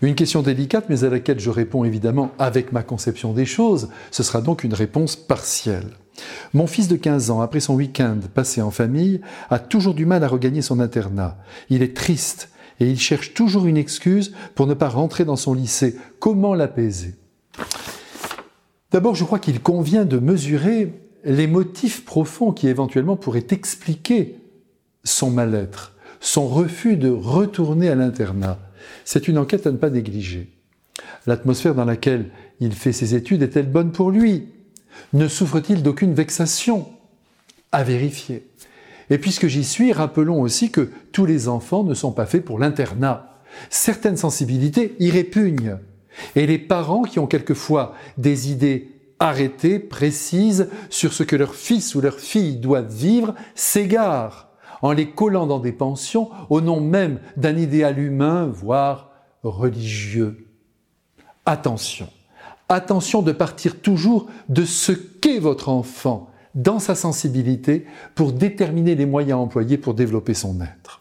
Une question délicate, mais à laquelle je réponds évidemment avec ma conception des choses. Ce sera donc une réponse partielle. Mon fils de 15 ans, après son week-end passé en famille, a toujours du mal à regagner son internat. Il est triste et il cherche toujours une excuse pour ne pas rentrer dans son lycée. Comment l'apaiser? D'abord, je crois qu'il convient de mesurer les motifs profonds qui éventuellement pourraient expliquer son mal-être, son refus de retourner à l'internat. C'est une enquête à ne pas négliger. L'atmosphère dans laquelle il fait ses études est-elle bonne pour lui? Ne souffre-t-il d'aucune vexation? À vérifier. Et puisque j'y suis, rappelons aussi que tous les enfants ne sont pas faits pour l'internat. Certaines sensibilités y répugnent. Et les parents qui ont quelquefois des idées arrêtées, précises, sur ce que leur fils ou leur fille doivent vivre, s'égarent en les collant dans des pensions au nom même d'un idéal humain, voire religieux. Attention, attention de partir toujours de ce qu'est votre enfant dans sa sensibilité pour déterminer les moyens employés pour développer son être.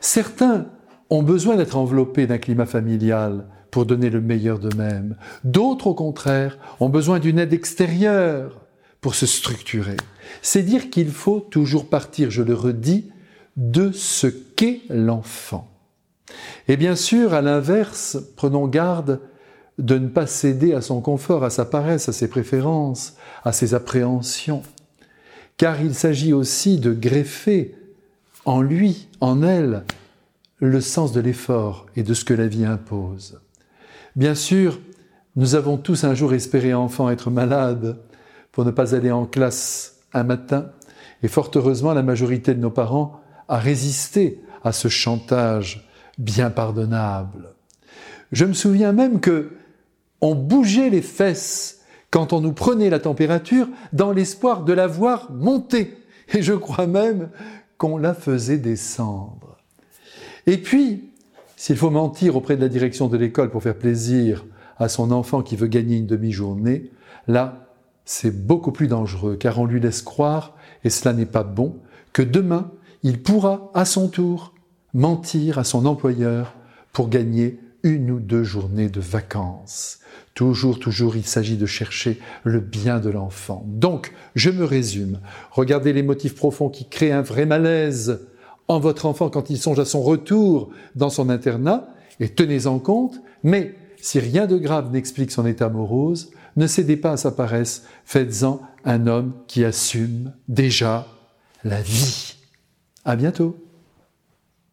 Certains ont besoin d'être enveloppés d'un climat familial pour donner le meilleur d'eux-mêmes. D'autres, au contraire, ont besoin d'une aide extérieure pour se structurer. C'est dire qu'il faut toujours partir, je le redis, de ce qu'est l'enfant. Et bien sûr, à l'inverse, prenons garde de ne pas céder à son confort, à sa paresse, à ses préférences, à ses appréhensions, car il s'agit aussi de greffer en lui, en elle, le sens de l'effort et de ce que la vie impose. Bien sûr, nous avons tous un jour espéré enfant être malade pour ne pas aller en classe un matin, et fort heureusement la majorité de nos parents a résisté à ce chantage bien pardonnable. Je me souviens même que on bougeait les fesses quand on nous prenait la température dans l'espoir de la voir monter. Et je crois même qu'on la faisait descendre. Et puis, s'il faut mentir auprès de la direction de l'école pour faire plaisir à son enfant qui veut gagner une demi-journée, là, c'est beaucoup plus dangereux, car on lui laisse croire, et cela n'est pas bon, que demain, il pourra, à son tour, mentir à son employeur pour gagner une ou deux journées de vacances. Toujours, toujours, il s'agit de chercher le bien de l'enfant. Donc, je me résume. Regardez les motifs profonds qui créent un vrai malaise en votre enfant quand il songe à son retour dans son internat, et tenez-en compte, mais si rien de grave n'explique son état morose, ne cédez pas à sa paresse, faites-en un homme qui assume déjà la vie. À bientôt.